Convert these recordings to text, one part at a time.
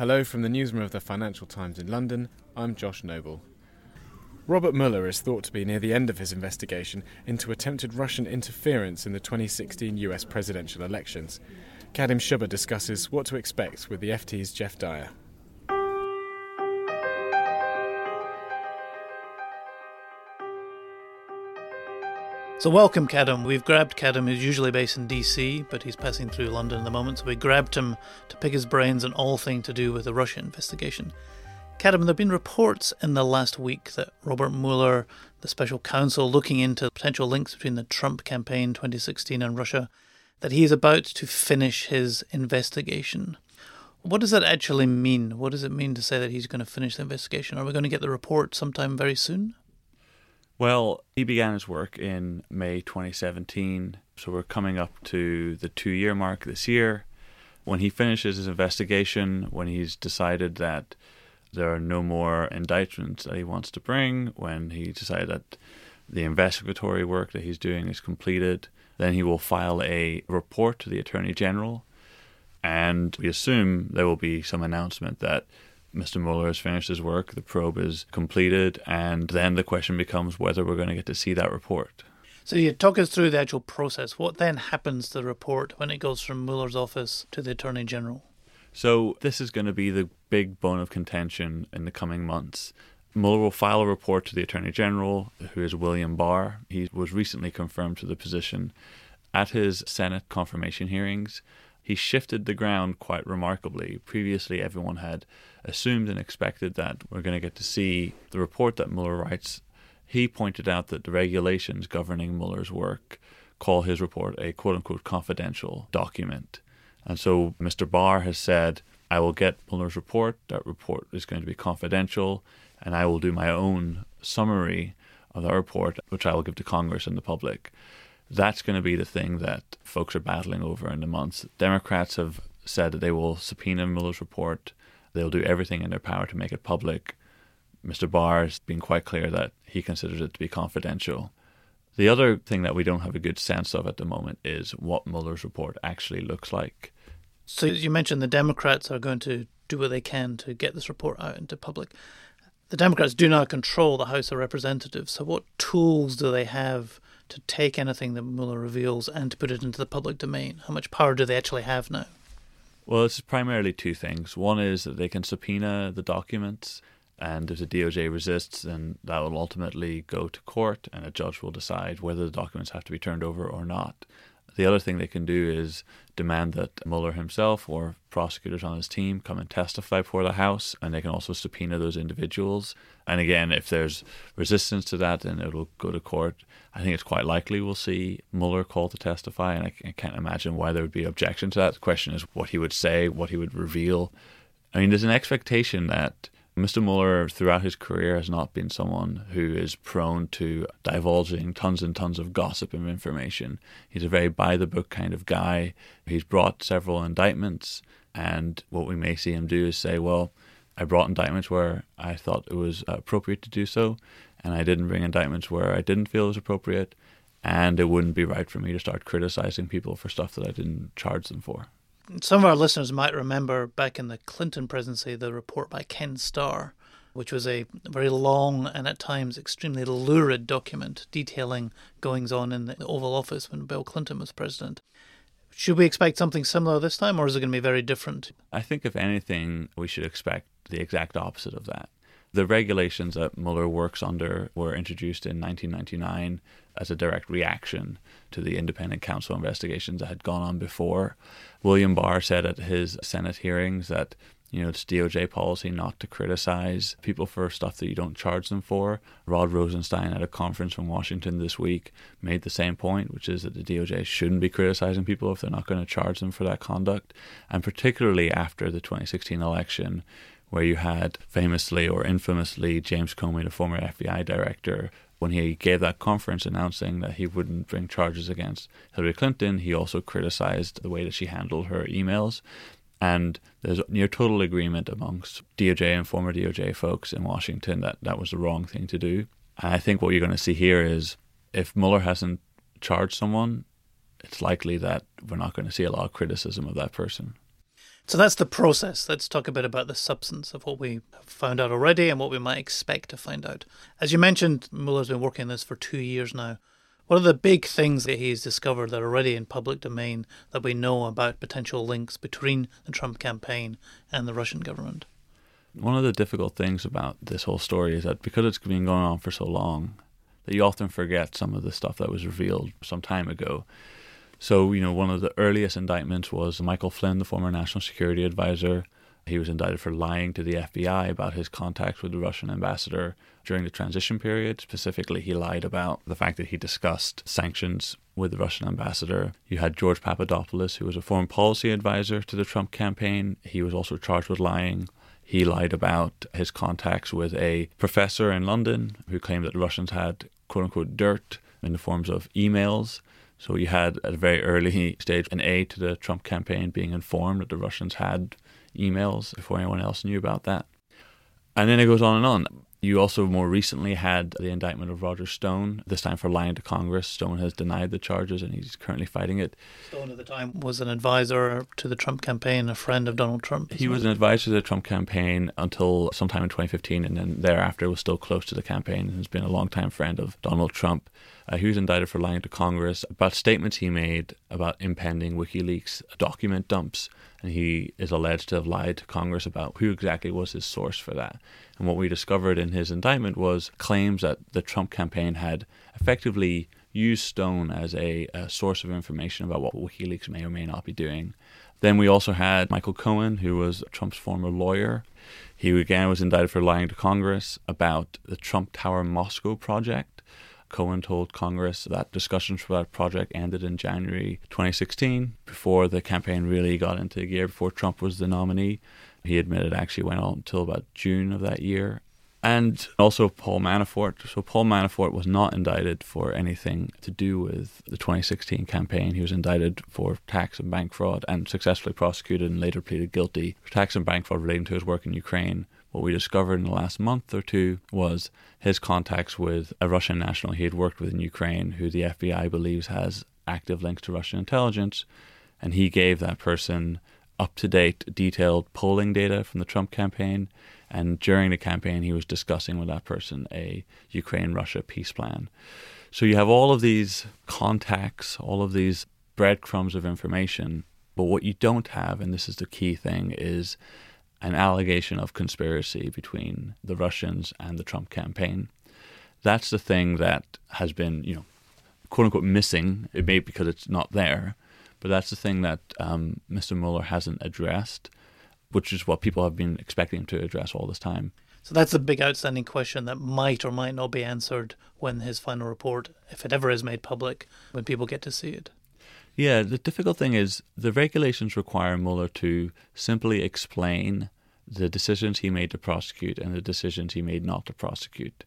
Hello from the newsroom of the Financial Times in London. I'm Josh Noble. Robert Mueller is thought to be near the end of his investigation into attempted Russian interference in the 2016 US presidential elections. Kadhim Shubber discusses what to expect with the FT's Geoff Dyer. So welcome, Kadhim. We've grabbed Kadhim, who's usually based in DC, but he's passing through London at the moment. So we grabbed him to pick his brains on all things to do with the Russia investigation. Kadhim, there have been reports in the last week that Robert Mueller, the special counsel looking into potential links between the Trump campaign 2016 and Russia, that he is about to finish his investigation. What does that actually mean? What does it mean to say that he's going to finish the investigation? Are we going to get the report sometime very soon? Well, he began his work in May 2017, so we're coming up to the two year mark this year. When he finishes his investigation, when he's decided that there are no more indictments that he wants to bring, when he decided that the investigatory work that he's doing is completed, then he will file a report to the Attorney General. And we assume there will be some announcement that Mr. Mueller has finished his work, the probe is completed, and then the question becomes whether we're going to get to see that report. So you talk us through the actual process. What then happens to the report when it goes from Mueller's office to the Attorney General? So this is going to be the big bone of contention in the coming months. Mueller will file a report to the Attorney General, who is William Barr. He was recently confirmed to the position. At his Senate confirmation hearings, he shifted the ground quite remarkably. Previously, everyone had assumed and expected that we're going to get to see the report that Mueller writes. He pointed out that the regulations governing Mueller's work call his report a quote unquote confidential document. And so Mr. Barr has said, I will get Mueller's report. That report is going to be confidential, and I will do my own summary of the report, which I will give to Congress and the public. That's going to be the thing that folks are battling over in the months. Democrats have said that they will subpoena Mueller's report. They'll do everything in their power to make it public. Mr. Barr has been quite clear that he considers it to be confidential. The other thing that we don't have a good sense of at the moment is what Mueller's report actually looks like. So you mentioned the Democrats are going to do what they can to get this report out into public. The Democrats do not control the House of Representatives. So what tools do they have to take anything that Mueller reveals and to put it into the public domain? How much power do they actually have now? Well, it's primarily two things. One is that they can subpoena the documents, and if the DOJ resists, then that will ultimately go to court, and a judge will decide whether the documents have to be turned over or not. The other thing they can do is demand that Mueller himself or prosecutors on his team come and testify before the House, and they can also subpoena those individuals. And again, if there's resistance to that, then it'll go to court. I think it's quite likely we'll see Mueller called to testify, and I, I can't imagine why there would be objection to that. The question is what he would say, what he would reveal. I mean, there's an expectation that Mr. Mueller, throughout his career, has not been someone who is prone to divulging tons and tons of gossip and information. He's a very by the book kind of guy. He's brought several indictments, and what we may see him do is say, well, I brought indictments where I thought it was appropriate to do so, and I didn't bring indictments where I didn't feel it was appropriate, and it wouldn't be right for me to start criticizing people for stuff that I didn't charge them for. Some of our listeners might remember back in the Clinton presidency the report by Ken Starr, which was a very long and at times extremely lurid document detailing goings on in the Oval Office when Bill Clinton was president. Should we expect something similar this time, or is it going to be very different? I think, if anything, we should expect the exact opposite of that. The regulations that Mueller works under were introduced in 1999 as a direct reaction to the independent counsel investigations that had gone on before. William Barr said at his Senate hearings that you know, it's DOJ policy not to criticize people for stuff that you don't charge them for. Rod Rosenstein at a conference from Washington this week made the same point, which is that the DOJ shouldn't be criticizing people if they're not going to charge them for that conduct. And particularly after the 2016 election, where you had famously or infamously James Comey, the former FBI director, when he gave that conference announcing that he wouldn't bring charges against Hillary Clinton, he also criticized the way that she handled her emails. And there's near total agreement amongst DOJ and former DOJ folks in Washington that that was the wrong thing to do. And I think what you're going to see here is if Mueller hasn't charged someone, it's likely that we're not going to see a lot of criticism of that person. So that's the process. Let's talk a bit about the substance of what we have found out already and what we might expect to find out. As you mentioned, Mueller's been working on this for two years now. What are the big things that he's discovered that are already in public domain that we know about potential links between the Trump campaign and the Russian government? One of the difficult things about this whole story is that because it's been going on for so long, that you often forget some of the stuff that was revealed some time ago. So, you know, one of the earliest indictments was Michael Flynn, the former national security advisor. He was indicted for lying to the FBI about his contacts with the Russian ambassador during the transition period. Specifically, he lied about the fact that he discussed sanctions with the Russian ambassador. You had George Papadopoulos, who was a foreign policy advisor to the Trump campaign. He was also charged with lying. He lied about his contacts with a professor in London who claimed that the Russians had quote unquote dirt in the forms of emails so you had at a very early stage an aide to the Trump campaign being informed that the Russians had emails before anyone else knew about that. And then it goes on and on. You also more recently had the indictment of Roger Stone, this time for lying to Congress. Stone has denied the charges and he's currently fighting it. Stone at the time was an advisor to the Trump campaign, a friend of Donald Trump. He was an advisor to the Trump campaign until sometime in 2015 and then thereafter was still close to the campaign and has been a longtime friend of Donald Trump. Uh, he was indicted for lying to Congress about statements he made about impending WikiLeaks document dumps and he is alleged to have lied to Congress about who exactly was his source for that. And what we discovered in his indictment was claims that the Trump campaign had effectively used Stone as a, a source of information about what WikiLeaks may or may not be doing. Then we also had Michael Cohen, who was Trump's former lawyer. He again was indicted for lying to Congress about the Trump Tower Moscow project Cohen told Congress that discussions for that project ended in January 2016, before the campaign really got into gear, before Trump was the nominee. He admitted it actually went on until about June of that year. And also Paul Manafort. So Paul Manafort was not indicted for anything to do with the 2016 campaign. He was indicted for tax and bank fraud and successfully prosecuted and later pleaded guilty for tax and bank fraud relating to his work in Ukraine. What we discovered in the last month or two was his contacts with a Russian national he had worked with in Ukraine, who the FBI believes has active links to Russian intelligence. And he gave that person up to date, detailed polling data from the Trump campaign. And during the campaign, he was discussing with that person a Ukraine Russia peace plan. So you have all of these contacts, all of these breadcrumbs of information. But what you don't have, and this is the key thing, is an allegation of conspiracy between the Russians and the Trump campaign. That's the thing that has been, you know, quote unquote missing. It may be because it's not there, but that's the thing that um, Mr. Mueller hasn't addressed, which is what people have been expecting him to address all this time. So that's the big outstanding question that might or might not be answered when his final report, if it ever is made public, when people get to see it. Yeah, the difficult thing is the regulations require Mueller to simply explain the decisions he made to prosecute and the decisions he made not to prosecute.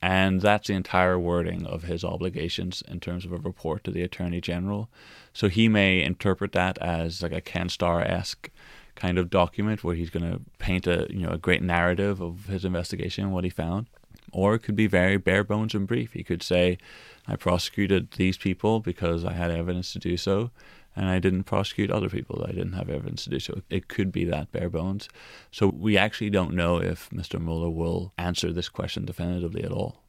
And that's the entire wording of his obligations in terms of a report to the Attorney General. So he may interpret that as like a Ken Starr esque kind of document where he's going to paint a you know a great narrative of his investigation and what he found, or it could be very bare bones and brief. He could say, I prosecuted these people because I had evidence to do so, and I didn't prosecute other people that I didn't have evidence to do so. It could be that bare bones. So we actually don't know if Mr. Mueller will answer this question definitively at all.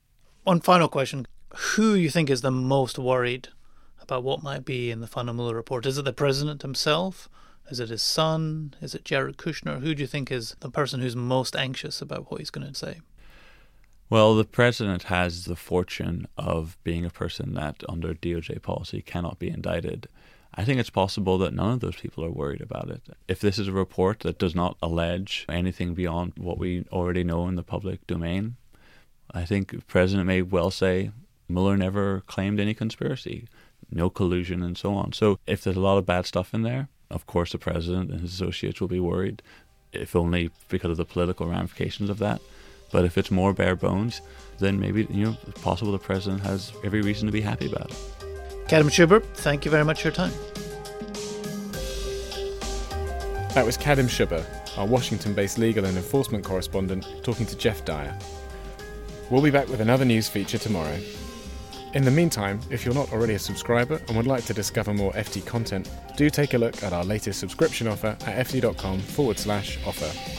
One final question. Who you think is the most worried about what might be in the final Mueller report? Is it the president himself? Is it his son? Is it Jared Kushner? Who do you think is the person who's most anxious about what he's going to say? Well, the president has the fortune of being a person that, under DOJ policy, cannot be indicted. I think it's possible that none of those people are worried about it. If this is a report that does not allege anything beyond what we already know in the public domain, I think the president may well say Mueller never claimed any conspiracy, no collusion, and so on. So if there's a lot of bad stuff in there, of course the president and his associates will be worried, if only because of the political ramifications of that. But if it's more bare bones, then maybe you know it's possible the president has every reason to be happy about it. Kadhim Shubber, thank you very much for your time. That was Kadhim Shubber, our Washington based legal and enforcement correspondent, talking to Geoff Dyer. We'll be back with another news feature tomorrow. In the meantime, if you're not already a subscriber and would like to discover more FT content, do take a look at our latest subscription offer at ft.com forward slash offer.